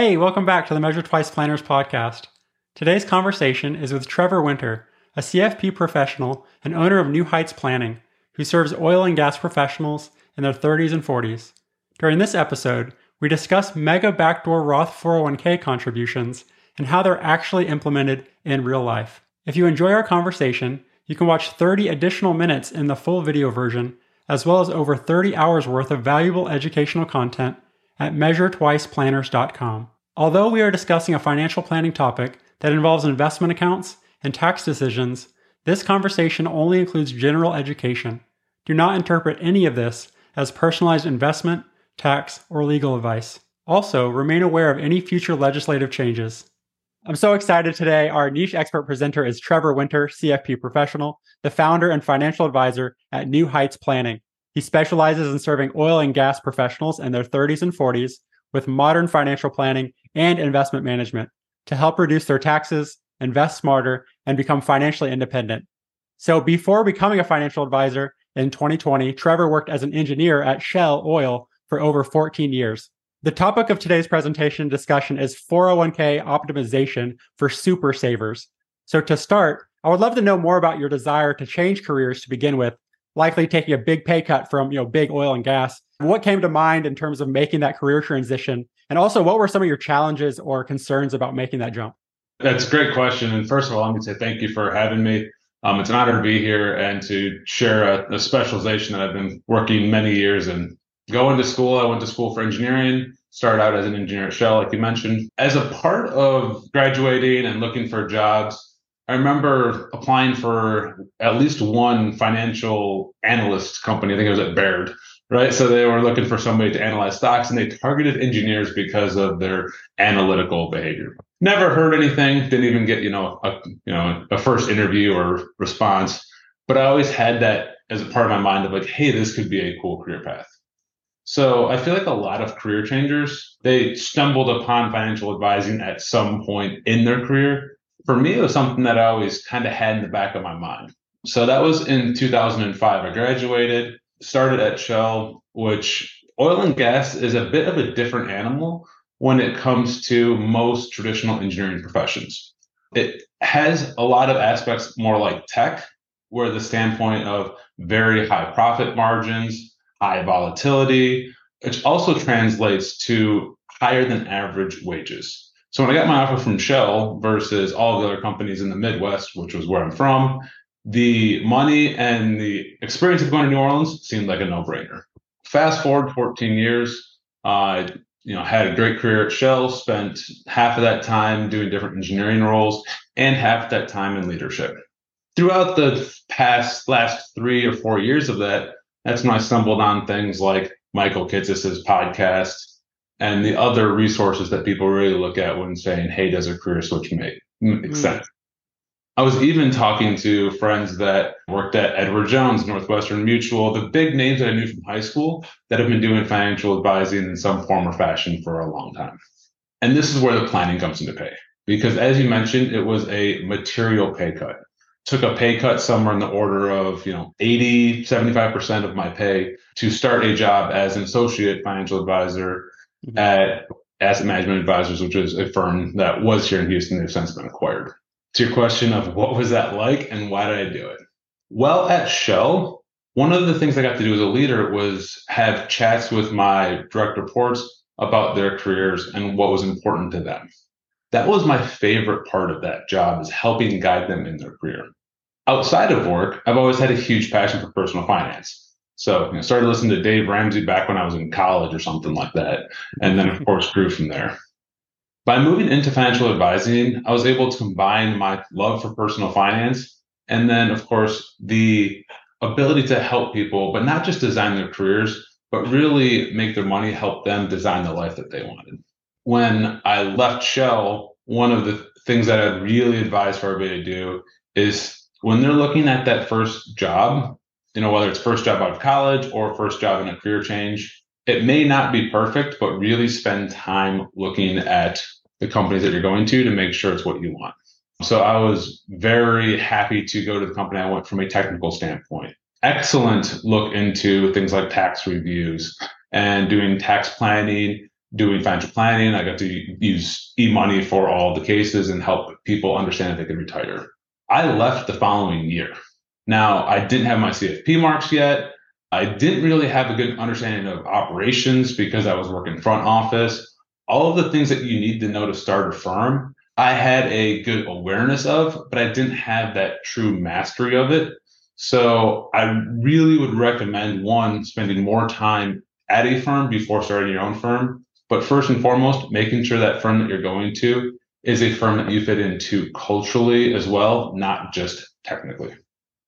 Hey, welcome back to the Measure Twice Planners podcast. Today's conversation is with Trevor Winter, a CFP professional and owner of New Heights Planning, who serves oil and gas professionals in their 30s and 40s. During this episode, we discuss mega backdoor Roth 401k contributions and how they're actually implemented in real life. If you enjoy our conversation, you can watch 30 additional minutes in the full video version, as well as over 30 hours worth of valuable educational content at measuretwiceplanners.com. Although we are discussing a financial planning topic that involves investment accounts and tax decisions, this conversation only includes general education. Do not interpret any of this as personalized investment, tax, or legal advice. Also, remain aware of any future legislative changes. I'm so excited today. Our niche expert presenter is Trevor Winter, CFP professional, the founder and financial advisor at New Heights Planning. He specializes in serving oil and gas professionals in their 30s and 40s with modern financial planning and investment management to help reduce their taxes, invest smarter, and become financially independent. So before becoming a financial advisor in 2020, Trevor worked as an engineer at Shell Oil for over 14 years. The topic of today's presentation discussion is 401k optimization for super savers. So to start, I would love to know more about your desire to change careers to begin with, likely taking a big pay cut from, you know, big oil and gas. What came to mind in terms of making that career transition? And also, what were some of your challenges or concerns about making that jump? That's a great question. And first of all, let me say thank you for having me. Um, it's an honor to be here and to share a, a specialization that I've been working many years in. Going to school, I went to school for engineering, started out as an engineer at Shell, like you mentioned. As a part of graduating and looking for jobs, I remember applying for at least one financial analyst company. I think it was at Baird, right? So they were looking for somebody to analyze stocks, and they targeted engineers because of their analytical behavior. Never heard anything. Didn't even get you know a you know a first interview or response. But I always had that as a part of my mind of like, hey, this could be a cool career path. So I feel like a lot of career changers they stumbled upon financial advising at some point in their career for me, it was something that I always kind of had in the back of my mind. So that was in 2005. I graduated, started at Shell, which oil and gas is a bit of a different animal when it comes to most traditional engineering professions. It has a lot of aspects more like tech, where the standpoint of very high profit margins, high volatility, which also translates to higher than average wages. So when I got my offer from Shell versus all the other companies in the Midwest, which was where I'm from, the money and the experience of going to New Orleans seemed like a no-brainer. Fast forward 14 years, I uh, you know had a great career at Shell. Spent half of that time doing different engineering roles and half that time in leadership. Throughout the past last three or four years of that, that's when I stumbled on things like Michael Kitces's podcast, and the other resources that people really look at when saying, hey, does a career switch make, make mm. sense? I was even talking to friends that worked at Edward Jones, Northwestern Mutual, the big names that I knew from high school that have been doing financial advising in some form or fashion for a long time. And this is where the planning comes into play. Because as you mentioned, it was a material pay cut. Took a pay cut somewhere in the order of, you know, 80, 75% of my pay to start a job as an associate financial advisor mm-hmm. at Asset Management Advisors, which is a firm that was here in Houston. They've since been acquired. To your question of what was that like and why did I do it? Well, at Shell, one of the things I got to do as a leader was have chats with my direct reports about their careers and what was important to them. That was my favorite part of that job is helping guide them in their career. Outside of work, I've always had a huge passion for personal finance. So you know, started listening to Dave Ramsey back when I was in college or something like that. And then of mm-hmm. course grew from there. By moving into financial advising, I was able to combine my love for personal finance and then of course the ability to help people, but not just design their careers, but really make their money help them design the life that they wanted. When I left Shell, one of the things that I really advise for everybody to do is when they're looking at that first job, you know, whether it's first job out of college or first job in a career change, it may not be perfect, but really spend time looking at the companies that you're going to to make sure it's what you want. So I was very happy to go to the company I went from a technical standpoint. Excellent look into things like tax reviews and doing tax planning doing financial planning. I got to use eMoney for all the cases and help people understand that they can retire. I left the following year. Now, I didn't have my CFP marks yet. I didn't really have a good understanding of operations because I was working front office. All of the things that you need to know to start a firm, I had a good awareness of, but I didn't have that true mastery of it. So I really would recommend one, spending more time at a firm before starting your own firm. But first and foremost, making sure that firm that you're going to is a firm that you fit into culturally as well, not just technically.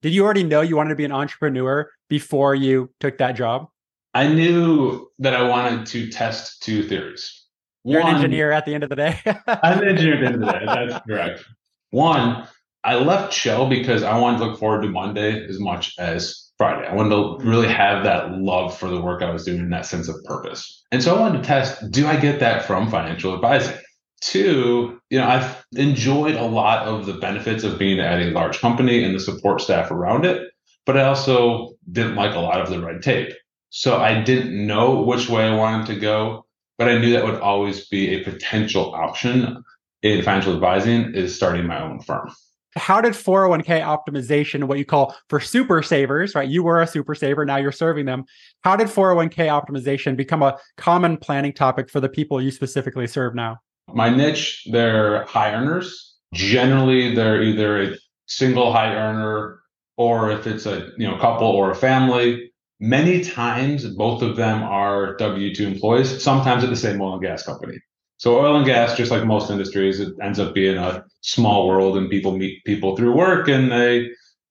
Did you already know you wanted to be an entrepreneur before you took that job? I knew that I wanted to test two theories. You're One, an engineer at the end of the day. I'm an engineer at the end of the day. That's correct. One, I left Shell because I wanted to look forward to Monday as much as Friday. I wanted to really have that love for the work I was doing, that sense of purpose. And so I wanted to test do I get that from financial advising? Two, you know, I've enjoyed a lot of the benefits of being at a large company and the support staff around it, but I also didn't like a lot of the red tape. So I didn't know which way I wanted to go, but I knew that would always be a potential option in financial advising is starting my own firm how did 401k optimization, what you call for super savers, right? You were a super saver, now you're serving them. How did 401k optimization become a common planning topic for the people you specifically serve now? My niche, they're high earners. Generally, they're either a single high earner or if it's a you know couple or a family. Many times, both of them are W 2 employees, sometimes at the same oil and gas company. So oil and gas, just like most industries, it ends up being a small world and people meet people through work and they,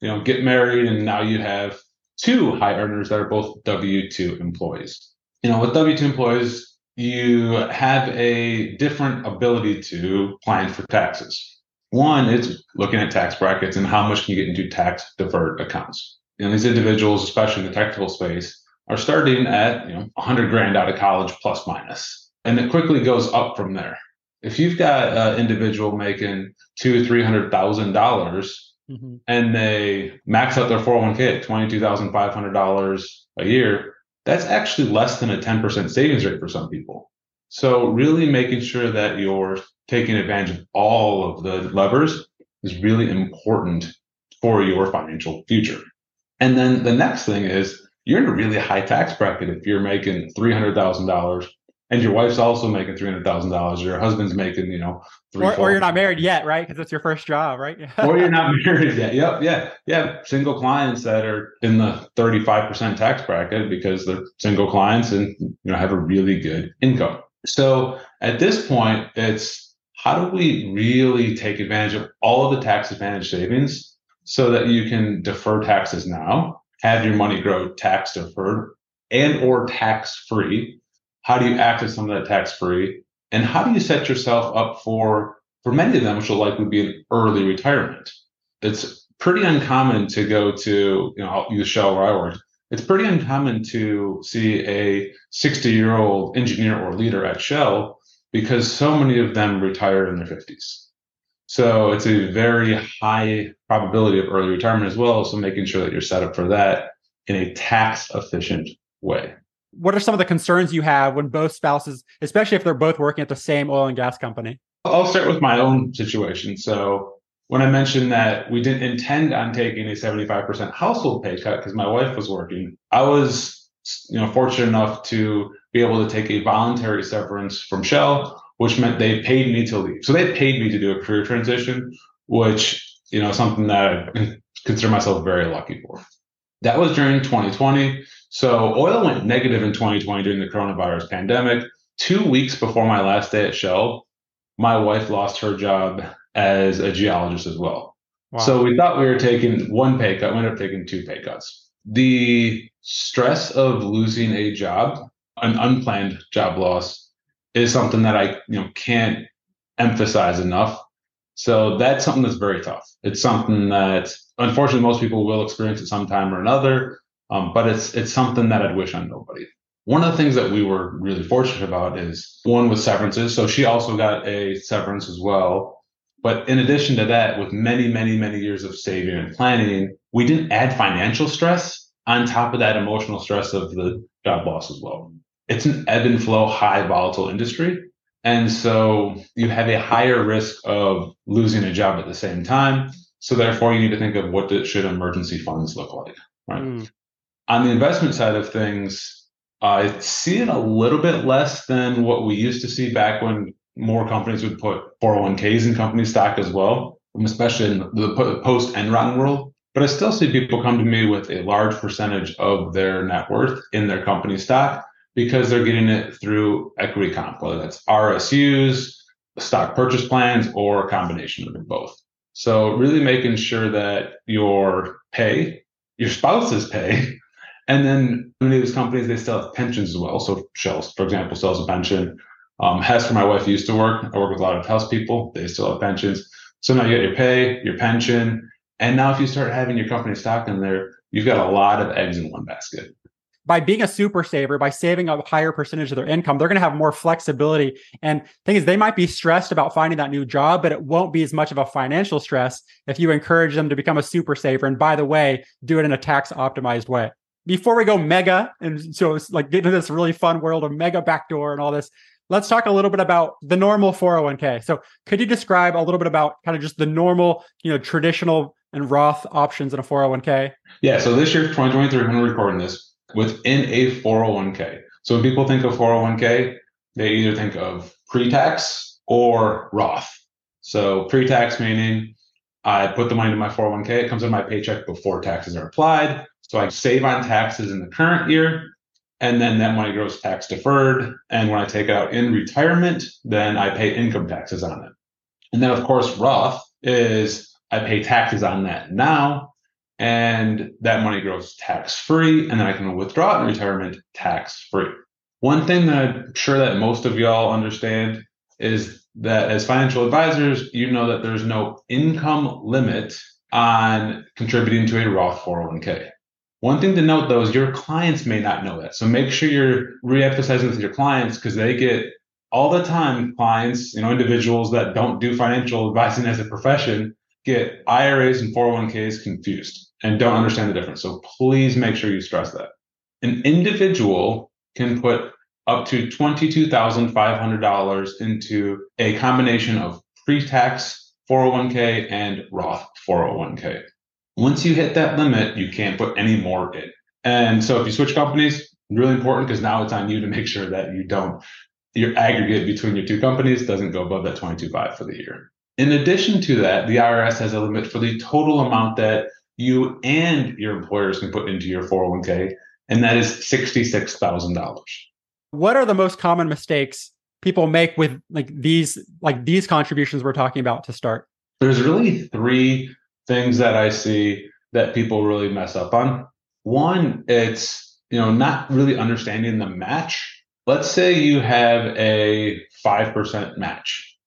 you know, get married and now you have two high earners that are both W-2 employees. You know, with W-2 employees, you have a different ability to plan for taxes. One, it's looking at tax brackets and how much can you get into tax deferred accounts. And these individuals, especially in the technical space, are starting at you know 100 grand out of college plus minus and it quickly goes up from there. If you've got an individual making two, three hundred thousand dollars, mm-hmm. and they max out their four hundred one k at twenty two thousand five hundred dollars a year, that's actually less than a ten percent savings rate for some people. So really making sure that you're taking advantage of all of the levers is really important for your financial future. And then the next thing is you're in a really high tax bracket if you're making three hundred thousand dollars and your wife's also making three hundred thousand dollars, your husband's making, you know, three, or, or you're not married yet, right? Because it's your first job, right? or you're not married yet. Yep, yeah, yeah. Single clients that are in the thirty five percent tax bracket because they're single clients and you know have a really good income. So at this point, it's how do we really take advantage of all of the tax advantage savings so that you can defer taxes now, have your money grow tax deferred and or tax free how do you access some of that tax free? And how do you set yourself up for, for many of them, which will likely be an early retirement? It's pretty uncommon to go to, you know, I'll use Shell where I worked. It's pretty uncommon to see a 60 year old engineer or leader at Shell because so many of them retire in their 50s. So it's a very high probability of early retirement as well. So making sure that you're set up for that in a tax efficient way what are some of the concerns you have when both spouses, especially if they're both working at the same oil and gas company? I'll start with my own situation. So when I mentioned that we didn't intend on taking a 75% household pay cut because my wife was working, I was you know fortunate enough to be able to take a voluntary severance from Shell, which meant they paid me to leave. So they paid me to do a career transition, which you know something that I consider myself very lucky for. That was during 2020. So oil went negative in 2020 during the coronavirus pandemic. Two weeks before my last day at Shell, my wife lost her job as a geologist as well. Wow. So we thought we were taking one pay cut. We ended up taking two pay cuts. The stress of losing a job, an unplanned job loss, is something that I you know can't emphasize enough. So that's something that's very tough. It's something that unfortunately most people will experience at some time or another. Um, but it's it's something that I'd wish on nobody. One of the things that we were really fortunate about is one with severances. So she also got a severance as well. But in addition to that, with many, many, many years of saving and planning, we didn't add financial stress on top of that emotional stress of the job loss as well. it's an ebb and flow, high volatile industry. And so you have a higher risk of losing a job at the same time. So therefore, you need to think of what should emergency funds look like, right? Mm. On the investment side of things, uh, I see it a little bit less than what we used to see back when more companies would put 401ks in company stock as well, um, especially in the post Enron world. But I still see people come to me with a large percentage of their net worth in their company stock because they're getting it through equity comp, whether that's RSUs, stock purchase plans, or a combination of both. So really making sure that your pay, your spouse's pay, and then many of these companies they still have pensions as well. So Shell, for example, still has a pension. Um, Hess, where my wife used to work, I work with a lot of Hess people. They still have pensions. So now you got your pay, your pension, and now if you start having your company stock in there, you've got a lot of eggs in one basket by being a super saver, by saving a higher percentage of their income, they're going to have more flexibility. And thing is, they might be stressed about finding that new job, but it won't be as much of a financial stress if you encourage them to become a super saver. And by the way, do it in a tax optimized way. Before we go mega, and so it's like get into this really fun world of mega backdoor and all this, let's talk a little bit about the normal 401k. So could you describe a little bit about kind of just the normal, you know, traditional and Roth options in a 401k? Yeah. So this year, 2023, when we're recording this, within a 401k. So when people think of 401k, they either think of pre-tax or Roth. So pre-tax meaning I put the money into my 401k, it comes in my paycheck before taxes are applied. So I save on taxes in the current year, and then that money grows tax deferred. And when I take it out in retirement, then I pay income taxes on it. And then, of course, Roth is I pay taxes on that now and that money grows tax free, and then I can withdraw it in retirement tax free. One thing that I'm sure that most of y'all understand is that as financial advisors, you know that there's no income limit on contributing to a Roth 401k. One thing to note though is your clients may not know that. So make sure you're re-emphasizing with your clients because they get all the time clients, you know, individuals that don't do financial advising as a profession get IRAs and 401ks confused and don't understand the difference. So please make sure you stress that. An individual can put up to $22,500 into a combination of pre tax 401k and Roth 401k. Once you hit that limit, you can't put any more in. And so if you switch companies, really important because now it's on you to make sure that you don't, your aggregate between your two companies doesn't go above that 22.5 for the year. In addition to that, the IRS has a limit for the total amount that you and your employers can put into your 401k, and that is $66,000. What are the most common mistakes people make with like these like these contributions we're talking about to start? There's really three things that I see that people really mess up on. One, it's you know not really understanding the match. Let's say you have a 5% match.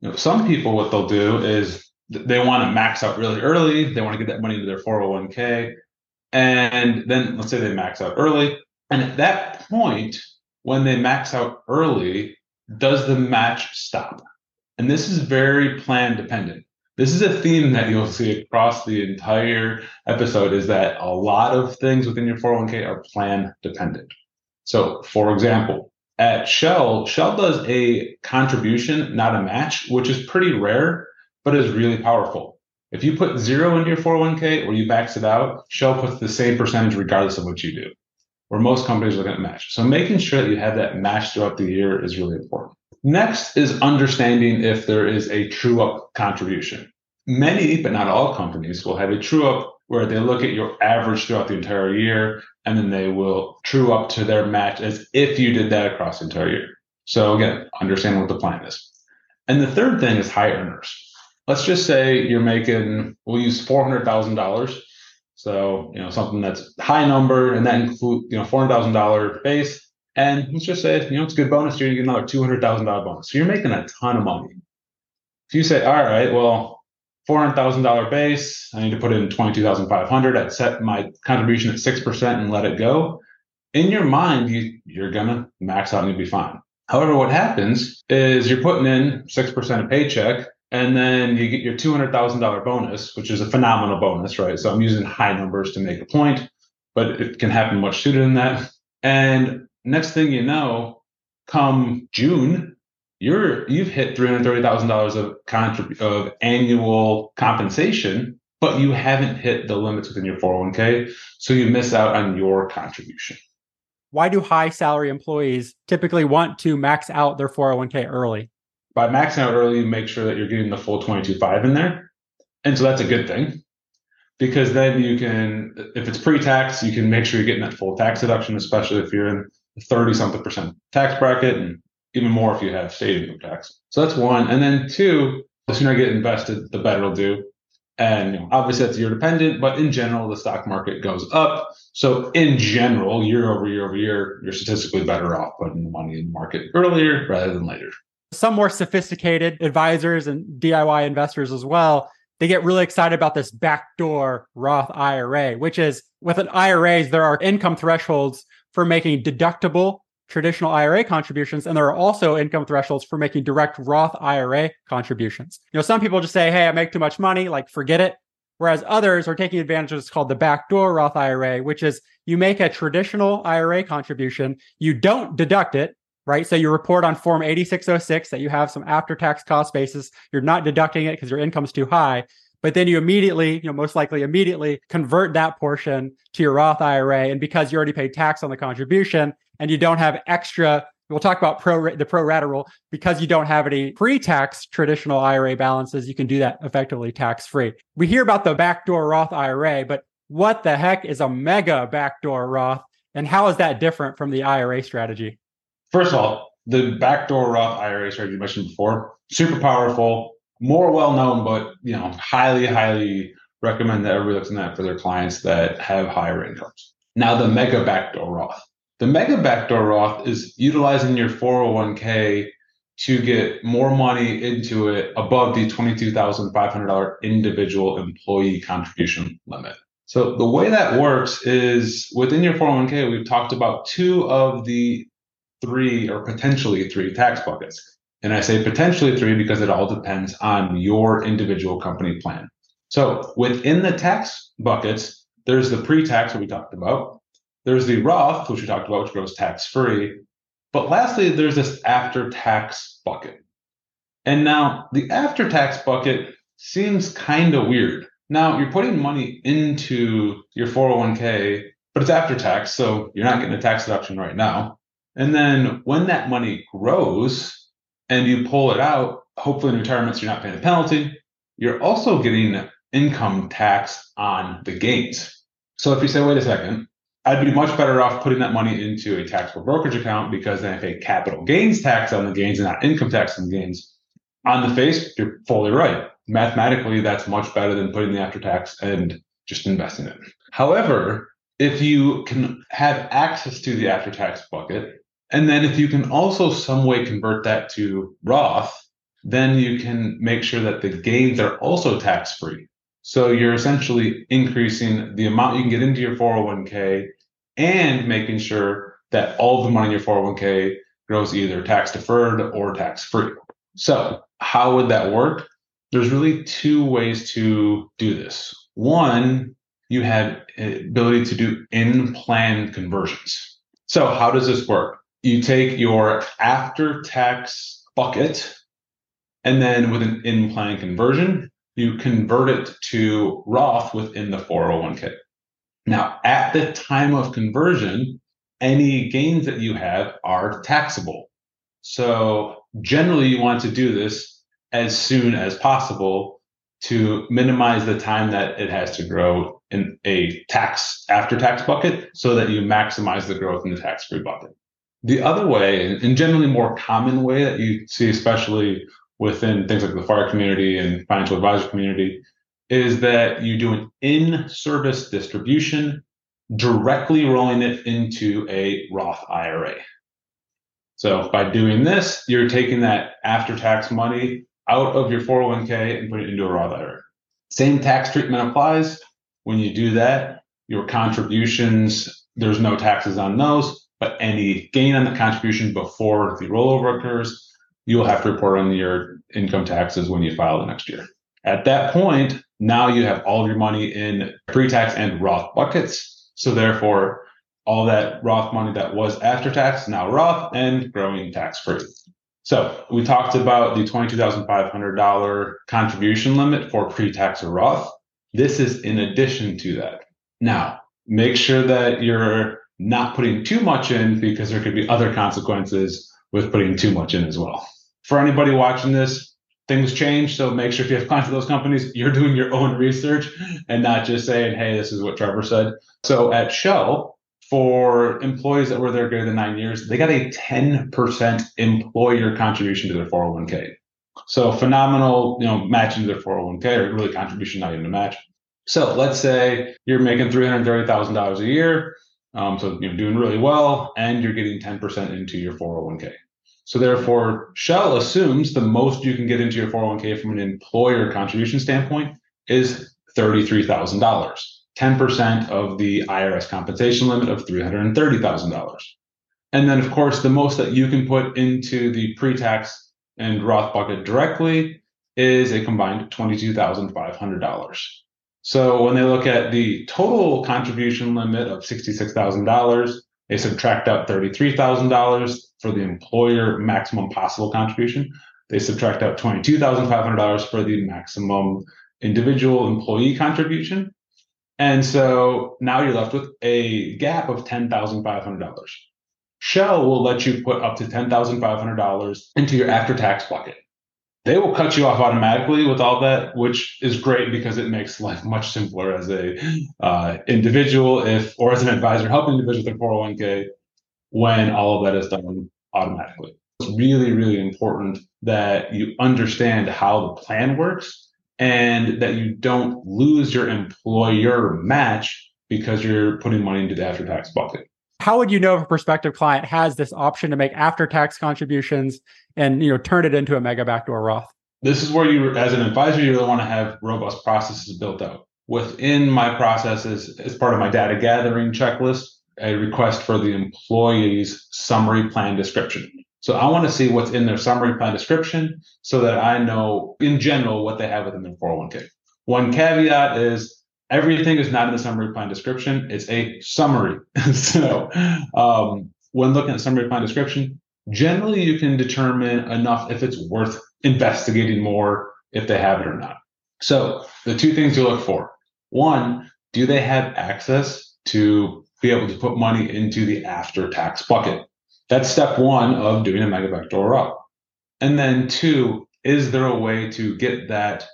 You know, some people what they'll do is they want to max out really early. They want to get that money into their 401k. And then let's say they max out early. And at that point, when they max out early, does the match stop? And this is very plan dependent. This is a theme that you'll see across the entire episode is that a lot of things within your 401k are plan dependent. So, for example, at Shell, Shell does a contribution, not a match, which is pretty rare but is really powerful. If you put zero into your 401k or you max it out, Shell puts the same percentage regardless of what you do, where most companies are going to match. So making sure that you have that match throughout the year is really important. Next is understanding if there is a true up contribution. Many, but not all companies will have a true up where they look at your average throughout the entire year and then they will true up to their match as if you did that across the entire year. So again, understand what the plan is. And the third thing is high earners let's just say you're making, we'll use $400,000. So, you know, something that's high number and that include, you know, $400,000 base. And let's just say, you know, it's a good bonus year, you get another $200,000 bonus. So you're making a ton of money. If you say, all right, well, $400,000 base, I need to put in 22,500. I'd set my contribution at 6% and let it go. In your mind, you, you're going to max out and you'll be fine. However, what happens is you're putting in 6% of paycheck and then you get your $200,000 bonus, which is a phenomenal bonus, right? So I'm using high numbers to make a point, but it can happen much sooner than that. And next thing you know, come June, you're you've hit three hundred thirty thousand dollars of contrib- of annual compensation, but you haven't hit the limits within your 401k, so you miss out on your contribution. Why do high salary employees typically want to max out their 401k early? By maxing out early, you make sure that you're getting the full 22.5 in there. And so that's a good thing because then you can, if it's pre-tax, you can make sure you're getting that full tax deduction, especially if you're in the 30 something percent tax bracket and even more if you have state income tax. So that's one. And then two, the sooner I get invested, the better it'll do. And you know, obviously that's year dependent, but in general, the stock market goes up. So in general, year over year over year, you're statistically better off putting the money in the market earlier rather than later. Some more sophisticated advisors and DIY investors as well they get really excited about this backdoor Roth IRA, which is with an IRAs, there are income thresholds for making deductible traditional IRA contributions. And there are also income thresholds for making direct Roth IRA contributions. You know, some people just say, Hey, I make too much money, like forget it. Whereas others are taking advantage of what's called the backdoor Roth IRA, which is you make a traditional IRA contribution, you don't deduct it, right? So you report on Form 8606 that you have some after tax cost basis. You're not deducting it because your income's too high. But then you immediately, you know, most likely immediately convert that portion to your Roth IRA. And because you already paid tax on the contribution and you don't have extra, we'll talk about pro the pro rata rule, because you don't have any pre-tax traditional IRA balances, you can do that effectively tax free. We hear about the backdoor Roth IRA, but what the heck is a mega backdoor Roth? And how is that different from the IRA strategy? First of all, the backdoor Roth IRA strategy you mentioned before, super powerful, more well known, but you know, highly, highly recommend that everybody looks in that for their clients that have higher incomes. Now, the mega backdoor Roth. The mega backdoor Roth is utilizing your 401k to get more money into it above the $22,500 individual employee contribution limit. So the way that works is within your 401k, we've talked about two of the three or potentially three tax buckets. And I say potentially three because it all depends on your individual company plan. So within the tax buckets, there's the pre-tax, that we talked about. There's the Roth, which we talked about, which goes tax free. But lastly, there's this after tax bucket. And now the after tax bucket seems kind of weird. Now you're putting money into your 401k, but it's after tax, so you're not getting a tax deduction right now. And then when that money grows and you pull it out, hopefully in retirement, so you're not paying the penalty, you're also getting income tax on the gains. So if you say, wait a second, I'd be much better off putting that money into a taxable brokerage account because then I pay capital gains tax on the gains and not income tax on the gains. On the face, you're fully right. Mathematically, that's much better than putting the after tax and just investing it. However, if you can have access to the after tax bucket, and then if you can also some way convert that to Roth, then you can make sure that the gains are also tax free. So you're essentially increasing the amount you can get into your 401k and making sure that all the money in your 401k grows either tax deferred or tax free. So, how would that work? There's really two ways to do this. One, you have eh, ability to do in plan conversions. So, how does this work? You take your after tax bucket and then with an in plan conversion, you convert it to Roth within the 401k. Now, at the time of conversion, any gains that you have are taxable. So, generally, you want to do this as soon as possible to minimize the time that it has to grow in a tax after tax bucket so that you maximize the growth in the tax free bucket. The other way, and generally more common way that you see, especially within things like the FIRE community and financial advisor community, is that you do an in-service distribution, directly rolling it into a Roth IRA. So by doing this, you're taking that after-tax money out of your 401k and putting it into a Roth IRA. Same tax treatment applies. When you do that, your contributions, there's no taxes on those but any gain on the contribution before the rollover occurs, you will have to report on your income taxes when you file the next year. At that point, now you have all of your money in pre tax and Roth buckets. So, therefore, all that Roth money that was after tax, now Roth and growing tax free. So we talked about the $22,500 contribution limit for pre-tax or Roth. This is in addition to that. Now, make sure that you're not putting too much in because there could be other consequences with putting too much in as well. For anybody watching this, things change. So make sure if you have clients of those companies, you're doing your own research and not just saying, hey, this is what Trevor said. So at Shell, for employees that were there greater than nine years, they got a 10% employer contribution to their 401k. So phenomenal, you know, matching their 401k or really contribution, not even a match. So let's say you're making $330,000 a year. Um, so you're doing really well and you're getting 10% into your 401k. So therefore, Shell assumes the most you can get into your 401k from an employer contribution standpoint is $33,000, 10% of the IRS compensation limit of $330,000. And then, of course, the most that you can put into the pre tax and Roth bucket directly is a combined $22,500. So when they look at the total contribution limit of $66,000, they subtract out $33,000 for the employer maximum possible contribution. They subtract out $22,500 for the maximum individual employee contribution. And so now you're left with a gap of $10,500. Shell will let you put up to $10,500 into your after tax bucket they will cut you off automatically with all that, which is great because it makes life much simpler as a uh, individual, if or as an advisor helping individuals with their 401k when all of that is done automatically. It's really, really important that you understand how the plan works and that you don't lose your employer match because you're putting money into the after tax bucket. How would you know if a prospective client has this option to make after tax contributions and you know turn it into a mega backdoor Roth. This is where you, as an advisor, you really want to have robust processes built out. Within my processes, as part of my data gathering checklist, a request for the employee's summary plan description. So I want to see what's in their summary plan description so that I know in general what they have within their 401k. One caveat is everything is not in the summary plan description. It's a summary. so um, when looking at summary plan description, generally you can determine enough if it's worth investigating more if they have it or not. So the two things you look for. One, do they have access to be able to put money into the after tax bucket? That's step one of doing a mega backdoor up. And then two, is there a way to get that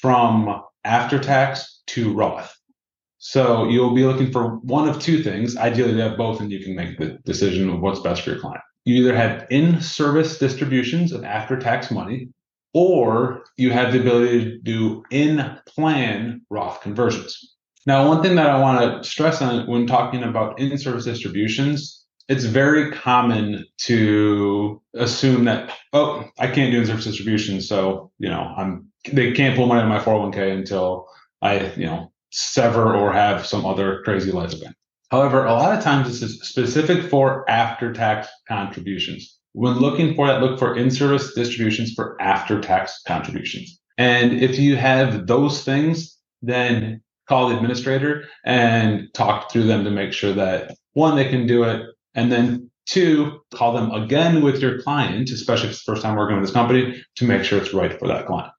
from after tax to Roth? So you'll be looking for one of two things. Ideally, they have both, and you can make the decision of what's best for your client you either have in service distributions of after tax money or you have the ability to do in plan Roth conversions. Now, one thing that I want to stress on when talking about in service distributions, it's very common to assume that, oh, I can't do in service distributions. So, you know, I'm, they can't pull money out of my 401k until I, you know, sever or have some other crazy life event. However, a lot of times this is specific for after tax contributions. When looking for that, look for in service distributions for after tax contributions. And if you have those things, then call the administrator and talk through them to make sure that one, they can do it. And then two, call them again with your client, especially if it's the first time working with this company, to make sure it's right for that client.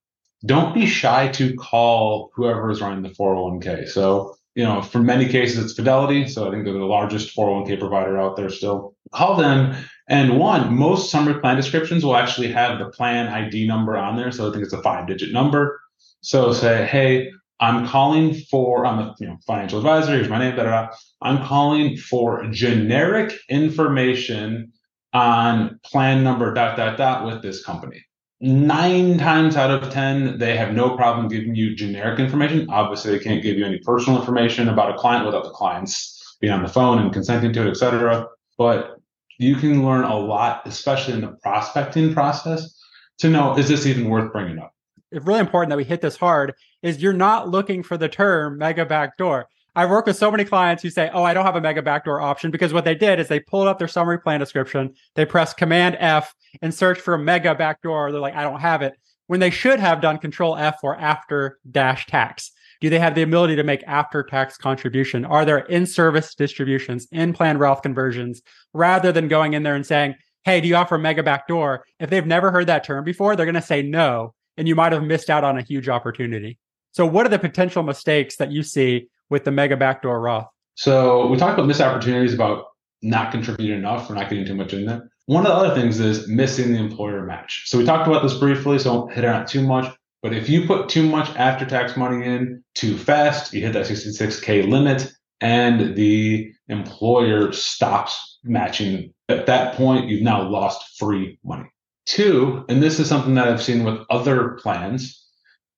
Don't be shy to call whoever is running the 401k. So you know, for many cases, it's Fidelity. So I think they're the largest 401k provider out there still. Call them. And one, most summary plan descriptions will actually have the plan ID number on there. So I think it's a five digit number. So say, hey, I'm calling for, I'm a you know, financial advisor. Here's my name. Da, da. I'm calling for generic information on plan number dot dot dot with this company nine times out of 10, they have no problem giving you generic information. Obviously, they can't give you any personal information about a client without the clients being on the phone and consenting to it, et cetera. But you can learn a lot, especially in the prospecting process, to know is this even worth bringing up? It's really important that we hit this hard is you're not looking for the term mega backdoor. I work with so many clients who say, "Oh, I don't have a mega backdoor option," because what they did is they pulled up their summary plan description, they pressed Command F and search for mega backdoor. They're like, "I don't have it," when they should have done Control F for after dash tax. Do they have the ability to make after tax contribution? Are there in service distributions, in plan Roth conversions, rather than going in there and saying, hey, do you offer mega backdoor? If they've never heard that term before, they're going to say no, and you might have missed out on a huge opportunity. So, what are the potential mistakes that you see with the mega backdoor Roth? So, we talked about missed opportunities about not contributing enough or not getting too much in there. One of the other things is missing the employer match. So, we talked about this briefly, so I won't hit on it too much. But if you put too much after tax money in too fast, you hit that 66K limit, and the employer stops matching. At that point, you've now lost free money. Two, and this is something that I've seen with other plans,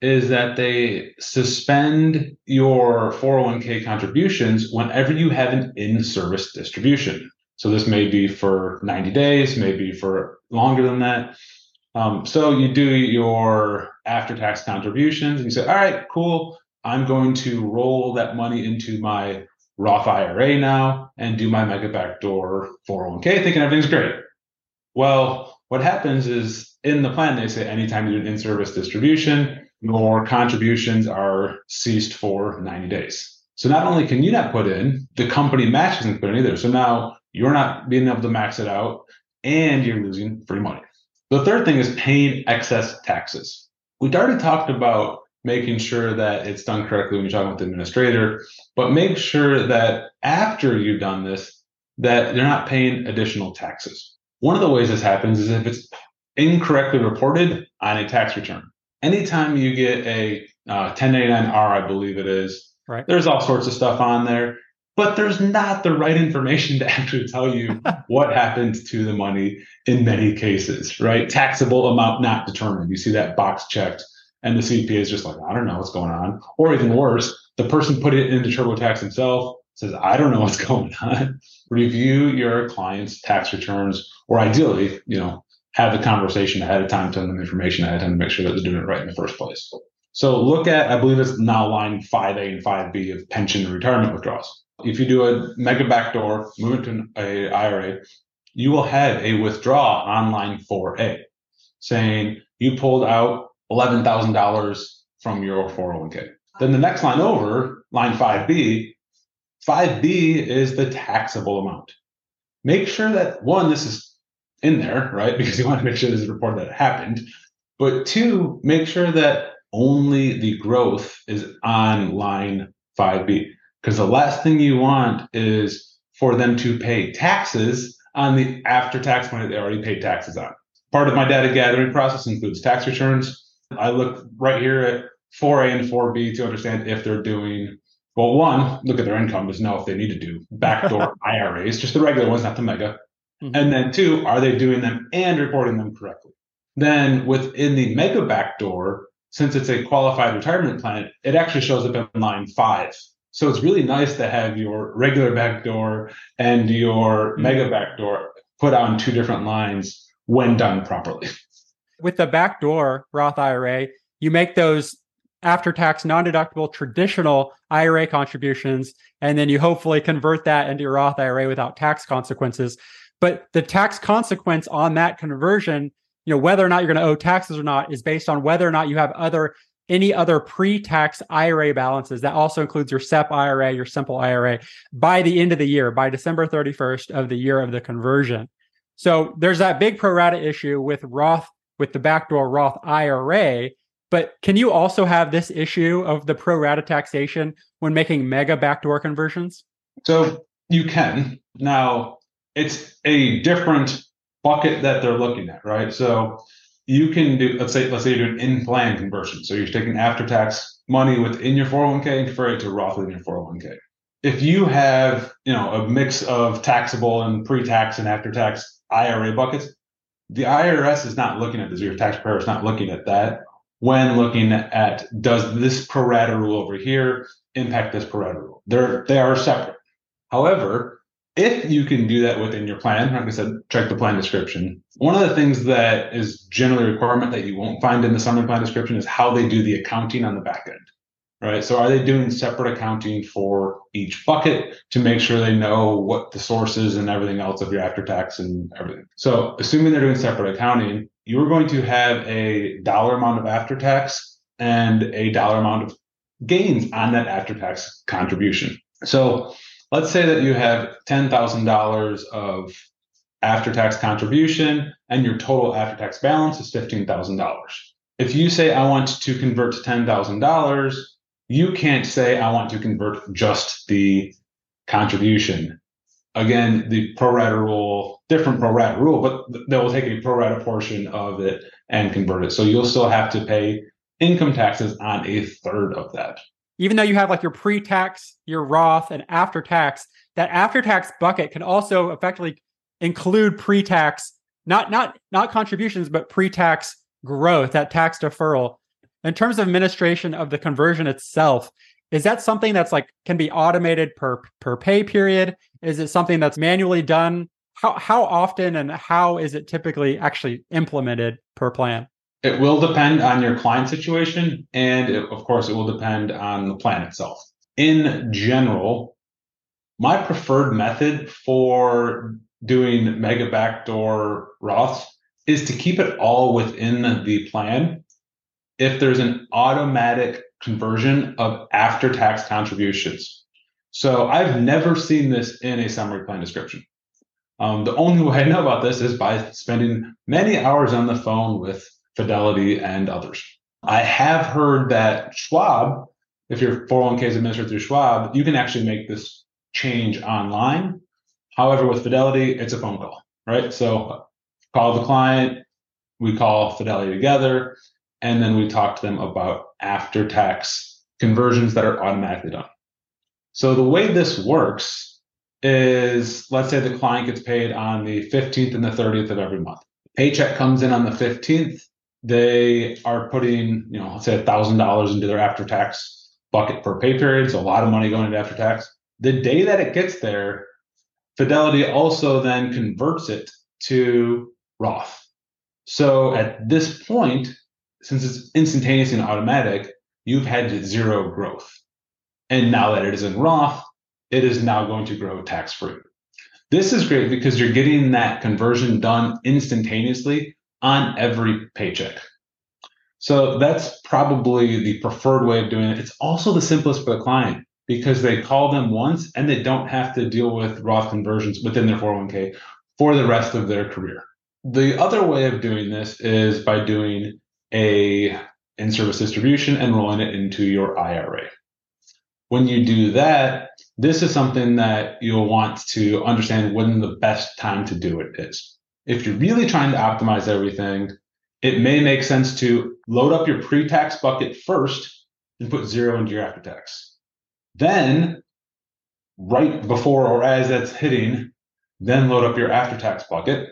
is that they suspend your 401k contributions whenever you have an in service distribution. So this may be for 90 days, maybe for longer than that. Um, so you do your after tax contributions and you say, all right, cool. I'm going to roll that money into my Roth IRA now and do my mega backdoor 401k, thinking everything's great. Well, what happens is in the plan, they say anytime you do an in service distribution, your contributions are ceased for 90 days. So not only can you not put in, the company match doesn't put in either. So now you're not being able to max it out and you're losing free money. The third thing is paying excess taxes. We'd already talked about making sure that it's done correctly when you're talking with the administrator, but make sure that after you've done this, that they're not paying additional taxes. One of the ways this happens is if it's incorrectly reported on a tax return. Anytime you get a uh, 1099R, I believe it is, right. there's all sorts of stuff on there but there's not the right information to actually tell you what happened to the money in many cases, right? Taxable amount not determined. You see that box checked, and the CPA is just like, I don't know what's going on. Or even worse, the person put it into TurboTax himself says, I don't know what's going on. Review your client's tax returns, or ideally, you know, have the conversation ahead of time, tell them information ahead of time to make sure that they're doing it right in the first place. So look at, I believe it's now line 5A and 5B of pension and retirement withdrawals if you do a mega backdoor, move it to an a IRA, you will have a withdraw on line 4A saying you pulled out $11,000 from your 401k. Then the next line over, line 5B, 5B is the taxable amount. Make sure that one, this is in there, right? Because you want to make sure there's a report that it happened. But two, make sure that only the growth is on line 5B. Because the last thing you want is for them to pay taxes on the after tax money they already paid taxes on. Part of my data gathering process includes tax returns. I look right here at 4A and 4B to understand if they're doing, well, one, look at their income to know if they need to do backdoor IRAs, just the regular ones, not the mega. Mm-hmm. And then two, are they doing them and reporting them correctly? Then within the mega backdoor, since it's a qualified retirement plan, it actually shows up in line five so it's really nice to have your regular backdoor and your mm-hmm. mega backdoor put on two different lines when done properly. With the backdoor Roth IRA, you make those after tax non deductible traditional IRA contributions, and then you hopefully convert that into your Roth IRA without tax consequences. But the tax consequence on that conversion, you know, whether or not you're going to owe taxes or not, is based on whether or not you have other any other pre-tax IRA balances. That also includes your SEP IRA, your simple IRA by the end of the year, by December 31st of the year of the conversion. So there's that big pro rata issue with Roth, with the backdoor Roth IRA. But can you also have this issue of the pro rata taxation when making mega backdoor conversions? So you can. Now, it's a different bucket that they're looking at, right? So you can do let's say let's say you're doing in-plan conversion. So you're taking after-tax money within your 401k and convert it to Roth in your 401k. If you have, you know, a mix of taxable and pre-tax and after-tax IRA buckets, the IRS is not looking at this, your taxpayer is not looking at that when looking at does this pro rata rule over here impact this pro rata rule. They're they are separate. However, if you can do that within your plan, like I said, check the plan description. One of the things that is generally a requirement that you won't find in the summary plan description is how they do the accounting on the back end. Right. So are they doing separate accounting for each bucket to make sure they know what the source is and everything else of your after tax and everything? So assuming they're doing separate accounting, you're going to have a dollar amount of after tax and a dollar amount of gains on that after tax contribution. So let's say that you have $10,000 of after tax contribution and your total after tax balance is $15,000. If you say, I want to convert to $10,000, you can't say, I want to convert just the contribution. Again, the pro rata rule, different pro rata rule, but they will take a pro rata portion of it and convert it. So you'll still have to pay income taxes on a third of that. Even though you have like your pre tax, your Roth, and after tax, that after tax bucket can also effectively include pre tax, not, not, not contributions, but pre tax growth, that tax deferral. In terms of administration of the conversion itself, is that something that's like can be automated per per pay period? Is it something that's manually done? How how often and how is it typically actually implemented per plan? It will depend on your client situation, and it, of course, it will depend on the plan itself. In general, my preferred method for doing mega backdoor Roths is to keep it all within the plan. If there's an automatic conversion of after tax contributions. So I've never seen this in a summary plan description. Um, the only way I know about this is by spending many hours on the phone with Fidelity and others. I have heard that Schwab, if your 401k is administered through Schwab, you can actually make this change online. However, with Fidelity, it's a phone call, right? So call the client, we call Fidelity together, and then we talk to them about after tax conversions that are automatically done. So the way this works is let's say the client gets paid on the 15th and the 30th of every month. Paycheck comes in on the 15th. They are putting, you know, let's say a $1,000 into their after tax bucket per pay period. So a lot of money going into after tax. The day that it gets there, Fidelity also then converts it to Roth. So at this point, since it's instantaneous and automatic, you've had zero growth. And now that it is in Roth, it is now going to grow tax free. This is great because you're getting that conversion done instantaneously on every paycheck. So that's probably the preferred way of doing it. It's also the simplest for the client because they call them once and they don't have to deal with Roth conversions within their 401k for the rest of their career. The other way of doing this is by doing a in-service distribution and rolling it into your IRA. When you do that, this is something that you'll want to understand when the best time to do it is. If you're really trying to optimize everything, it may make sense to load up your pre-tax bucket first and put zero into your after tax. Then, right before or as that's hitting, then load up your after tax bucket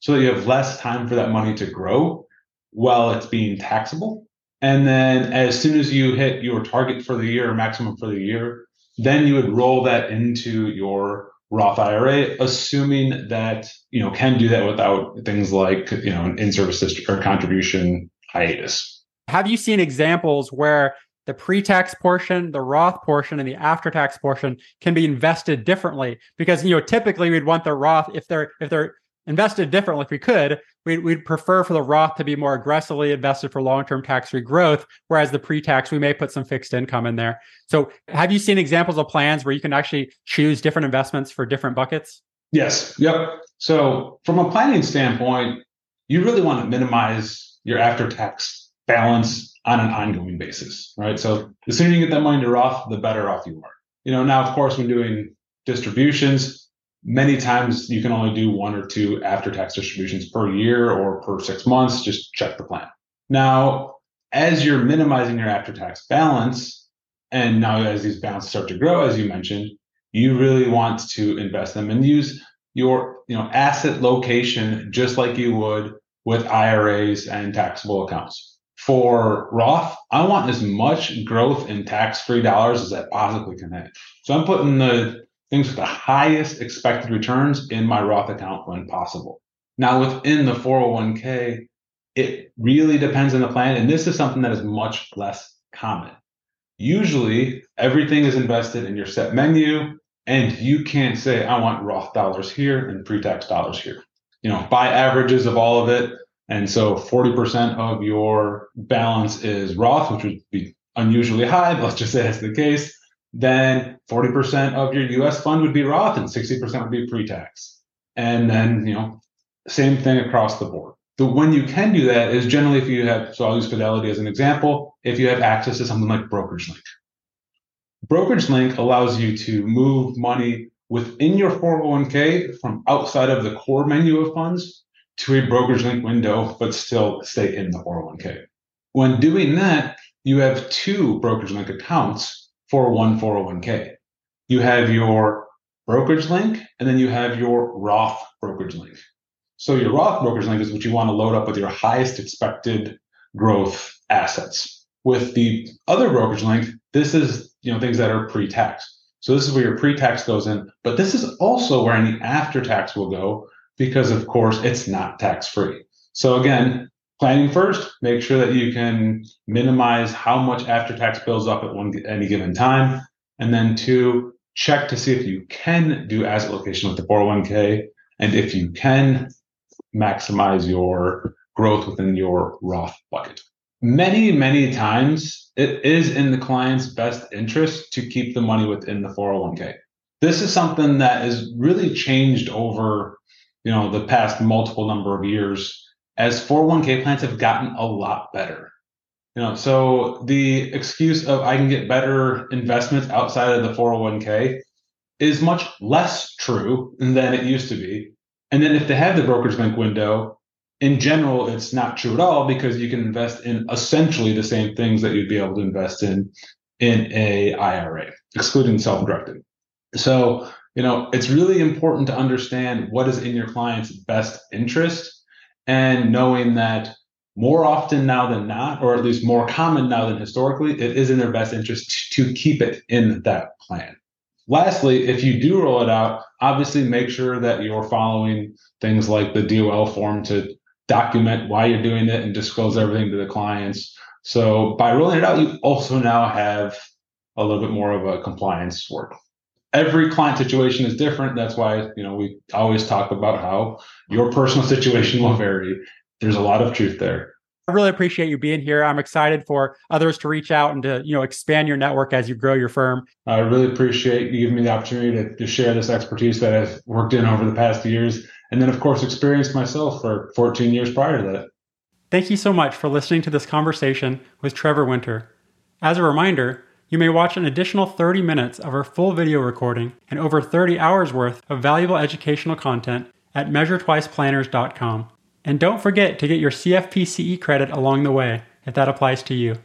so that you have less time for that money to grow while it's being taxable. And then as soon as you hit your target for the year or maximum for the year, then you would roll that into your Roth IRA, assuming that you know can do that without things like you know an in-service or contribution hiatus. Have you seen examples where the pre-tax portion, the Roth portion, and the after-tax portion can be invested differently? Because you know typically we'd want the Roth if they're if they're invested differently if we could we'd, we'd prefer for the roth to be more aggressively invested for long-term tax-free growth whereas the pre-tax we may put some fixed income in there. So have you seen examples of plans where you can actually choose different investments for different buckets? Yes. Yep. So from a planning standpoint you really want to minimize your after-tax balance on an ongoing basis right? So the sooner you get that money to roth the better off you are. You know now of course when doing distributions many times you can only do one or two after tax distributions per year or per six months. Just check the plan. Now, as you're minimizing your after tax balance, and now as these balances start to grow, as you mentioned, you really want to invest them and use your you know asset location just like you would with IRAs and taxable accounts. For Roth, I want as much growth in tax-free dollars as I possibly can have. So I'm putting the things with the highest expected returns in my Roth account when possible. Now, within the 401k, it really depends on the plan. And this is something that is much less common. Usually, everything is invested in your set menu, and you can't say, I want Roth dollars here and pre tax dollars here. You know, by averages of all of it. And so 40% of your balance is Roth, which would be unusually high, let's just say that's the case, then 40% of your US fund would be Roth and 60% would be pre-tax. And then, you know, same thing across the board. The when you can do that is generally if you have, so I'll use Fidelity as an example, if you have access to something like Brokerage Link. Brokerage Link allows you to move money within your 401k from outside of the core menu of funds to a brokerage link window, but still stay in the 401k. When doing that, you have two brokerage link accounts for one 401k. You have your brokerage link, and then you have your Roth brokerage link. So your Roth brokerage link is what you want to load up with your highest expected growth assets. With the other brokerage link, this is you know things that are pre-tax. So this is where your pre-tax goes in, but this is also where any after-tax will go because of course it's not tax-free. So again, planning first, make sure that you can minimize how much after-tax builds up at one any given time, and then two, check to see if you can do asset location with the 401k, and if you can, maximize your growth within your Roth bucket. Many, many times it is in the client's best interest to keep the money within the 401k. This is something that has really changed over, you know, the past multiple number of years as 401k plans have gotten a lot better. You know, so the excuse of I can get better investments outside of the 401k is much less true than it used to be. And then if they have the brokerage link window, in general, it's not true at all because you can invest in essentially the same things that you'd be able to invest in in a IRA, excluding self-directed. So, you know, it's really important to understand what is in your client's best interest and knowing that more often now than not, or at least more common now than historically, it is in their best interest to keep it in that plan. Lastly, if you do roll it out, obviously make sure that you're following things like the DOL form to document why you're doing it and disclose everything to the clients. So by rolling it out, you also now have a little bit more of a compliance work. Every client situation is different. That's why, you know, we always talk about how your personal situation will vary. There's a lot of truth there. I really appreciate you being here. I'm excited for others to reach out and to, you know, expand your network as you grow your firm. I really appreciate you giving me the opportunity to, to share this expertise that I've worked in over the past years. And then, of course, experienced myself for 14 years prior to that. Thank you so much for listening to this conversation with Trevor Winter. As a reminder, you may watch an additional 30 minutes of our full video recording and over 30 hours worth of valuable educational content at measuretwiceplanners.com. And don't forget to get your CFP CE credit along the way if that applies to you.